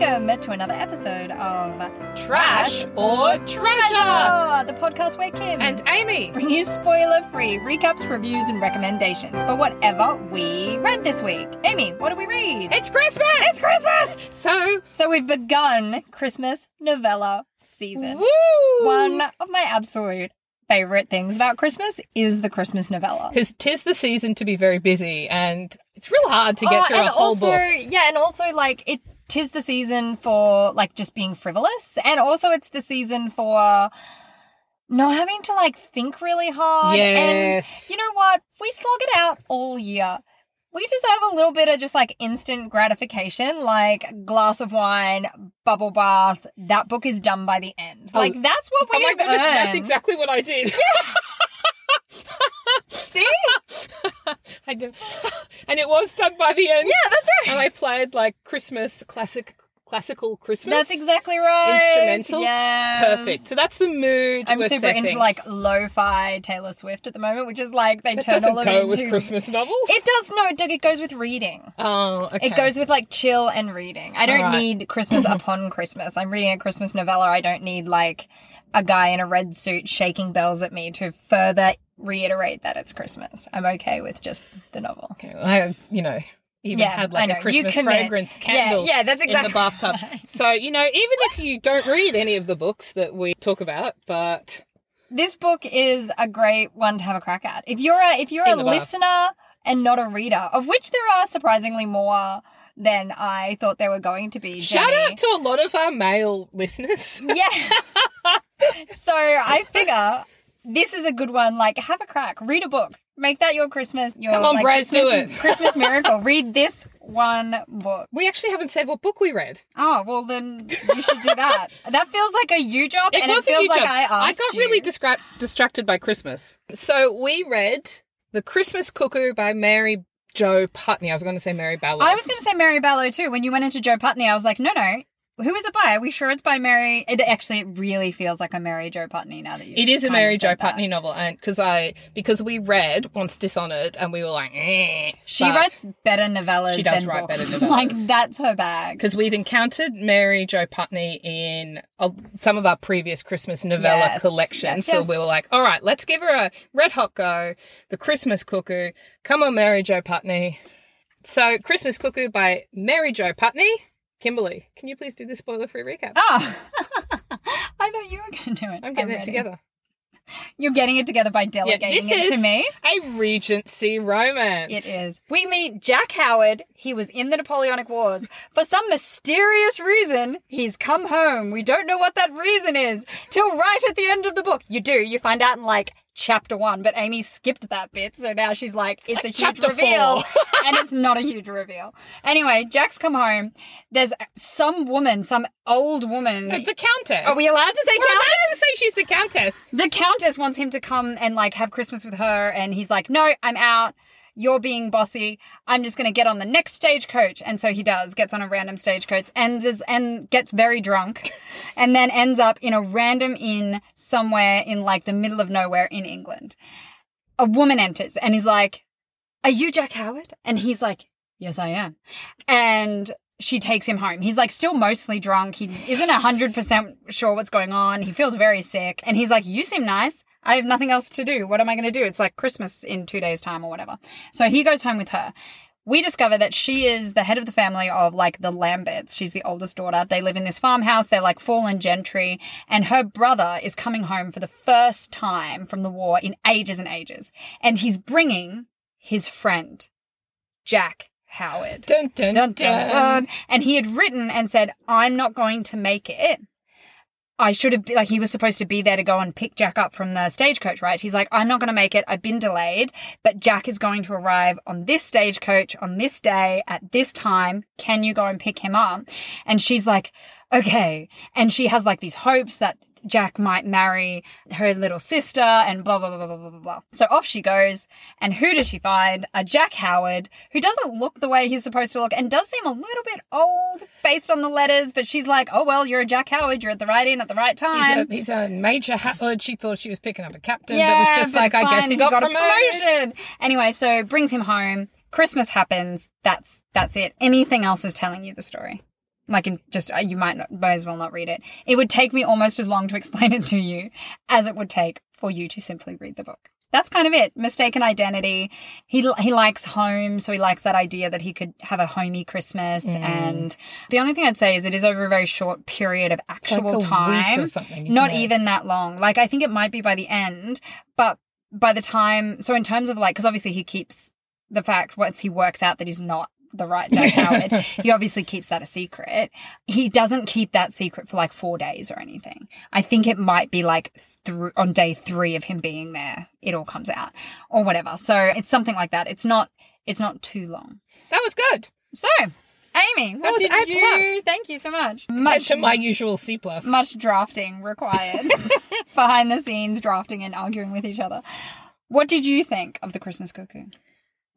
Welcome to another episode of Trash or Treasure! the podcast where Kim And Aimee. bring you spoiler-free recaps, reviews, and recommendations for whatever we read this week. Aimee, what do we read? It's Christmas! It's Christmas! So, So we've begun Christmas novella season. woo! One of my absolute favorite things about Christmas is the Christmas novella. Because tis the season to be very busy, and it's real hard to get Oh, through a whole also, book. Yeah, and also like it tis the season for like just being frivolous, and also it's the season for not having to like think really hard. Yes. And you know what? We slog it out all year. We deserve a little bit of just like instant gratification, like glass of wine, bubble bath. That book is done by the end. Oh. Like that's what oh we Oh my have goodness, that's exactly what I did. See? I did. And it was done by the end. Yeah, that's right. And I played like Christmas, classic, classical Christmas. That's exactly right. Instrumental? Yeah. Perfect. So that's the mood I'm super setting. into like lo-fi Taylor Swift at the moment, which is like they That turn all of go it with into Christmas novels. It does no, it, it goes with reading. Oh, okay. It goes with like chill and reading. I don't Alright. need Christmas upon Christmas. I'm reading a Christmas novella. I don't need like a guy in a red suit shaking bells at me to further reiterate that it's Christmas. I'm okay with just the novel. Okay, well, I, you know, even Yeah, had like a Christmas fragrance candle Yeah, yeah, that's in exactly the bathtub. So, you know, even if you don't read any of the books that we talk about, but this book is a great one to have a crack at. If you're a if you're a the bath. listener and not a reader, of which there are surprisingly more than I thought there were going to be. shout out to a lot of our male listeners. Yes. so I figure this is a good one. Like, have a crack, read a book, make that your Christmas. Your, Come on, like, Brad, Christmas, do it. Christmas miracle. read this one book. We actually haven't said what book we read. Oh well, then you should do that. that feels like a you job, It and it feels like Job. I asked I got you. really distra- distracted by Christmas. So we read The Christmas Cuckoo by Mary Jo Putney. I was going to say Mary Ballard. I was going to say Mary Balogh too. When you went into Jo Putney, I was like, no, no. Who is it by? Are we sure it's by Mary? It actually it really feels like a Mary Jo Putney now that you. It is a Mary Jo. Putney novel, and because I because we read Once Dishonored, and we were like, eh, She writes better novellas She does than write better books. novellas. like that's her bag. because we've encountered Mary Jo Putney in uh, some of our previous Christmas novella Yes, collections. yes, so yes. we were like, all right, let's give her a red hot go. The Christmas Cuckoo. Come on, Mary Jo Putney. So, Christmas Cuckoo by Mary Jo Putney. Kimberly, can you please do the spoiler free recap? Oh, I thought you were going to do it. I'm getting it ready. together. You're getting it together by delegating this it to me. A Regency romance. It is. We meet Jack Howard. He was in the Napoleonic Wars. For some mysterious reason, he's come home. We don't know what that reason is till right at the end of the book. You do. You find out in like chapter one, but Aimee skipped that bit, so now she's like, it's, like a huge chapter reveal. four. and it's not a huge reveal. Anyway, Jack's come home. There's some woman, some old woman. It's the Countess. Are we allowed to say We're allowed countess? to say she's the Countess. The Countess wants him to come and like have Christmas with her, and he's like, No, I'm out. You're being bossy. I'm just gonna get on the next stagecoach. And so he does, gets on a random stagecoach and is, and gets very drunk, and then ends up in a random inn somewhere in like the middle of nowhere in England. A woman enters and he's like, Are you Jack Howard? And he's like, Yes, I am. And she takes him home. He's like still mostly drunk. He isn't 100% sure what's going on. He feels very sick. And he's like, You seem nice. I have nothing else to do. What am I going to do? It's like Christmas in two days' time or whatever. So he goes home with her. We discover that she is the head of the family of like the Lamberts. She's the oldest daughter. They live in this farmhouse. They're like fallen gentry. And her brother is coming home for the first time from the war in ages and ages. And he's bringing his friend, Jack Howard. Dun, dun, Dun, dun, dun. And he had written and said, I'm not going to make it. I should have, like, he was supposed to be there to go and pick Jack up from the stagecoach, right? He's like, I'm not going to make it. I've been delayed, but Jack is going to arrive on this stagecoach on this day at this time. Can you go and pick him up? And she's like, okay. And she has like these hopes that Jack might marry her little sister and blah, blah, blah, blah, blah, blah, blah. So off she goes. And who does she find? A Jack Howard who doesn't look the way he's supposed to look and does seem a little bit old based on the letters, but she's like, oh, well, you're a Jack Howard. You're at the right inn at the right He's time. a, he's a major Howard. She thought she was picking up a captain, yeah, but was just but like, I guess fine, he got, a promoted. promotion. Anyway, so brings him home. Christmas happens. That's that's it. Anything else is telling you the story. Like in just uh, you might not, might as well not read it. It would take me almost as long to explain it to you as it would take for you to simply read the book. That's kind of it. Mistaken identity. He he likes home, so he likes that idea that he could have a homey Christmas. Mm. And the only thing I'd say is it is over a very short period of like actual week time or something. isn't not it? even that long. Like I think it might be by the end, but by the time, so in terms of like, because obviously he keeps the fact once he works out that he's not the right Jack Howard, he obviously keeps that a secret. He doesn't keep that secret for like four days or anything. I think it might be like through on day three of him being there, it all comes out or whatever. So it's something like that. It's not. It's not too long. That was good. So, Aimee, what was did A you? plus. Thank you so much. Much Much to my usual C plus. much drafting required behind the scenes drafting and arguing with each other what did you think of the christmas cuckoo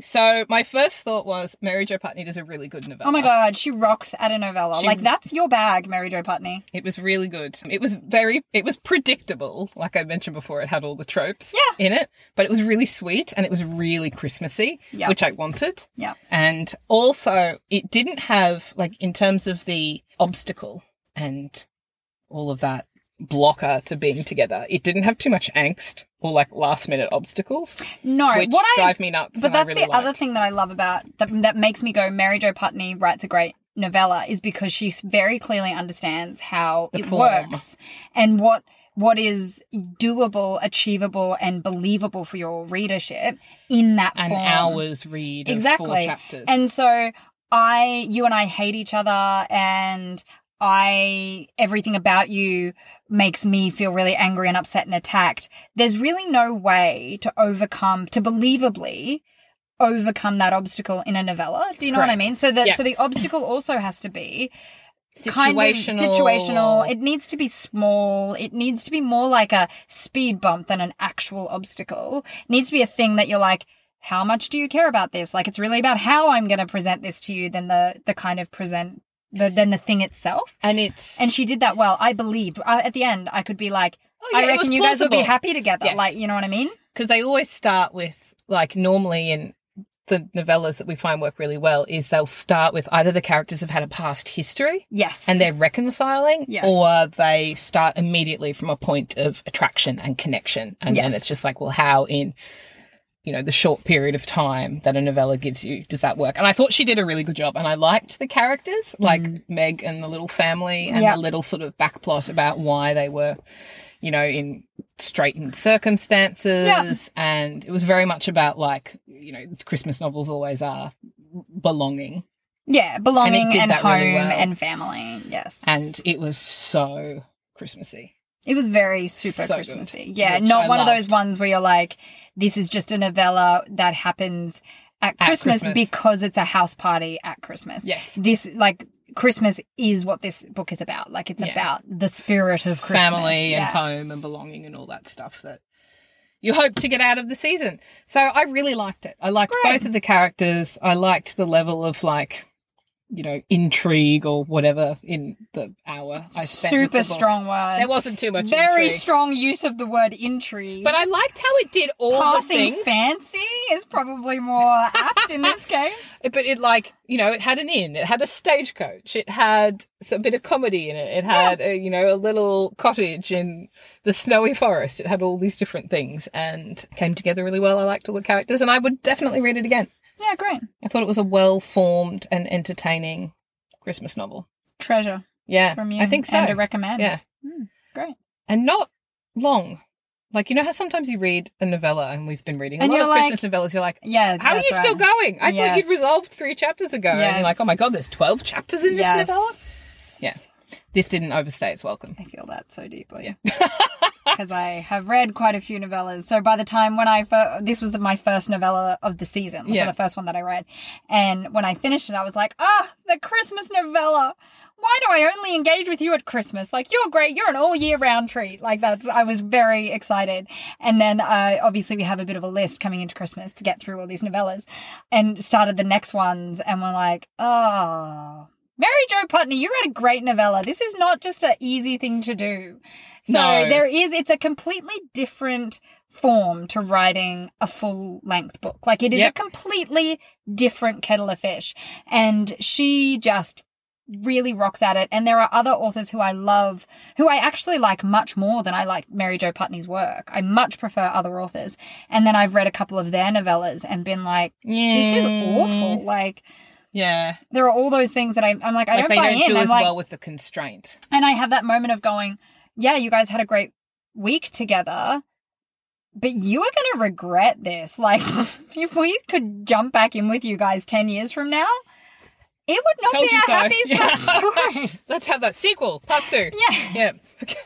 So my first thought was Mary Jo Putney does a really good novella. oh my god she rocks at a novella She- like that's your bag mary jo putney It was really good. It was very, it was predictable. Like I mentioned before, it had all the tropes Yeah. in it, but it was really sweet and it was really Christmassy, Yeah. which I wanted. Yeah. And also, it didn't have, like, in terms of the obstacle and all of that blocker to being together, it didn't have too much angst or like last minute obstacles, no which what i drive me nuts. but that's really the other thing that i love about that, that makes me go mary jo putney writes a great novella is because she very clearly understands how The it form. works and what what is doable achievable and believable for your readership in that An form. hour's read of Exactly. four chapters. And so I, you and I hate each other and I, everything about you makes me feel really angry and upset and attacked. There's really no way to overcome, to believably overcome that obstacle in a novella. Do you know what I mean? So that, Yeah. so the obstacle also has to be situational. kind of situational. It needs to be small. It needs to be more like a speed bump than an actual obstacle. It needs to be a thing that you're like, how much do you care about this? Like it's really about how I'm going to present this to you than the the kind of present the than the thing itself. and it's And she did that well. I believe I, at the end I could be like, Oh, yeah, I reckon you guys will be happy together. Yes. Like you know what I mean? because they always start with like normally in the novellas that we find work really well is they'll start with either the characters have had a past history Yes. and they're reconciling Yes. or they start immediately from a point of attraction and connection and Yes. then it's just like well how in you know the short period of time that a novella gives you does that work and i thought she did a really good job and i liked the characters mm. like meg and the little family and Yeah. the little sort of back plot about why they were you know in straitened circumstances and it was very much about like you know christmas novels always are belonging yeah, belonging did and, home really well. and family. Yes. and it was so christmassy It was very super So good. Christmassy. Yeah, not I one of those ones where you're like, this is just a novella that happens at At Christmas, Christmas. because it's a house party at Christmas. yes This, like, Christmas is what this book is about. Like, it's Yeah. about the spirit of Christmas. family and yeah. home and belonging and all that stuff that you hope to get out of the season. So I really liked it. I liked Great. both of the characters. I liked the level of like, you know, intrigue or whatever in the hour I spent. Super the strong word. There wasn't too much Very intrigue. strong use of the word intrigue. But I liked how it did all the Passing things. fancy is probably more apt in this case. But it like you know, it had an inn, it had a stagecoach, it had a bit of comedy in it, it had a, you know a little cottage in the snowy forest. It had all these different things and came together really well. I liked all the characters, and I would definitely read it again. Yeah, great. I thought it was a well formed and entertaining Christmas novel. Treasure Yeah, from you. I think so, And a recommend. Yeah. Hmm, great. and not long. Like you know how sometimes you read a novella, and we've been reading a And lot of like- Christmas novellas. You're like, Yeah. How are you that's still going? I thought you'd resolved three chapters ago. And you're like, oh my god, there's 12 chapters in this Yes. novella? Yeah. This didn't overstay its welcome. I feel that so deeply. Yeah. Because I have read quite a few novellas. So by the time when I first, this was the, my first novella of the season. So Yeah. the first one that I read. And when I finished it, I was like, ah, the Christmas novella. Why do I only engage with you at Christmas? Like, you're great. You're an all year round treat. Like, that's, I was very excited. And then, uh, obviously, we have a bit of a list coming into Christmas to get through all these novellas and started the next ones. And we're like, oh, Mary Jo Putney, you wrote a great novella. This is not just an easy thing to do. So No. there is, it's a completely different form to writing a full length book. Like it is Yep. a completely different kettle of fish. And she just really rocks at it. And there are other authors who I love, who I actually like much more than I like Mary Jo Putney's work. I much prefer other authors. And then I've read a couple of their novellas and been like, this is awful. Mm. Like, Yeah. there are all those things that I'm, I'm like, I like don't they buy don't in. do I'm as like, well with the constraint. and I have that moment of going, yeah, you guys had a great week together, but you are going to regret this. Like, if we could jump back in with you guys 10 years from now, it would not Told be a so. happy Yeah. story. Let's have that sequel, part two. yeah. Yeah. Okay.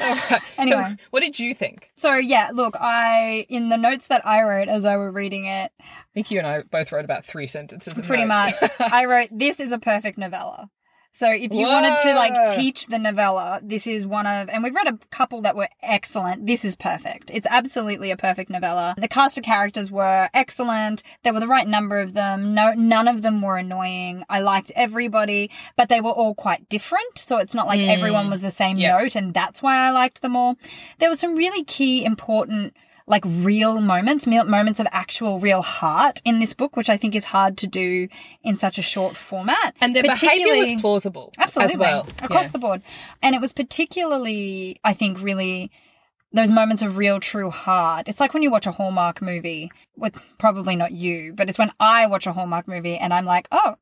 All right. Anyway. So, what did you think? So, yeah, look, I, in the notes that I wrote as I were reading it, I think you and I both wrote about three sentences. Of pretty notes. much, I wrote, this is a perfect novella. So if you wanted to like teach the novella, this is one of, and we've read a couple that were excellent. This is perfect. It's absolutely a perfect novella. The cast of characters were excellent. There were the right number of them. No, none of them were annoying. I liked everybody, but they were all quite different. So it's not like Mm. everyone was the same Yep. note, and that's why I liked them all. There were some really key, important like real moments, moments of actual real heart in this book, which I think is hard to do in such a short format. and their behavior Particularly- was plausible. Absolutely. Well. Across Yeah. the board. And it was particularly, I think, really those moments of real true heart. It's like when you watch a Hallmark movie, with probably not you, but it's when I watch a Hallmark movie and I'm like, oh,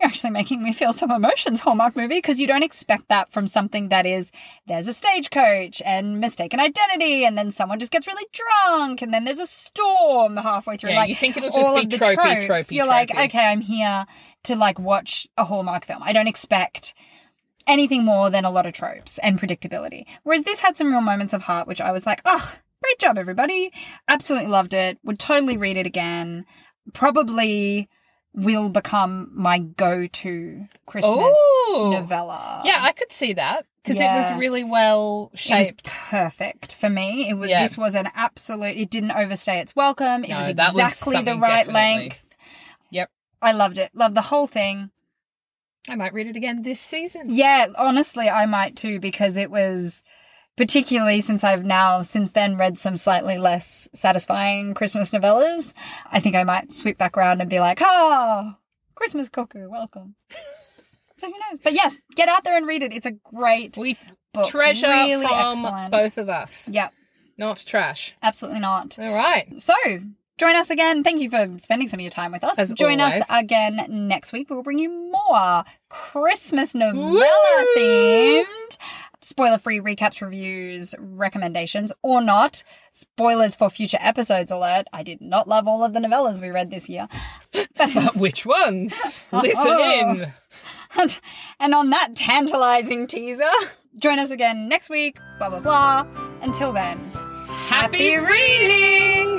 you're actually making me feel some emotions, Hallmark movie, because you don't expect that from something that is there's a stagecoach and mistaken identity, and then someone just gets really drunk, and then there's a storm halfway through. Yeah, like you think it'll just be tropey, tropes. tropey, You're like, okay, I'm here to like watch a Hallmark film. I don't expect anything more than a lot of tropes and predictability. Whereas this had some real moments of heart, which I was like, oh, great job, everybody. Absolutely loved it. Would totally read it again. Probably will become my go-to Christmas Ooh. novella. Yeah, I could see that because it was really well It was shaped. perfect for me. It was Yeah. this was an absolute. It didn't overstay its welcome. It No, was that was exactly the right definitely. length. Yep. I loved it. Loved the whole thing. I might read it again this season. Yeah, honestly, I might too because it was particularly since I've now since then read some slightly less satisfying Christmas novellas. I think I might sweep back around and be like, "Ah, Christmas cuckoo, welcome." so who knows? But yes, get out there and read it. It's a great We book. treasure really from excellent. both of us. Yep, Not trash. absolutely not. All right. So, join us again. Thank you for spending some of your time with us. As join us always. again next week. We'll bring you more Christmas novella Woo! themed. Spoiler free recaps, reviews, recommendations, or not. Spoilers for future episodes alert. I did not love all of the novellas we read this year. But which ones? Listen Oh. in. And, and on that tantalizing teaser, join us again next week. Blah, blah, blah. Until then, Happy reading!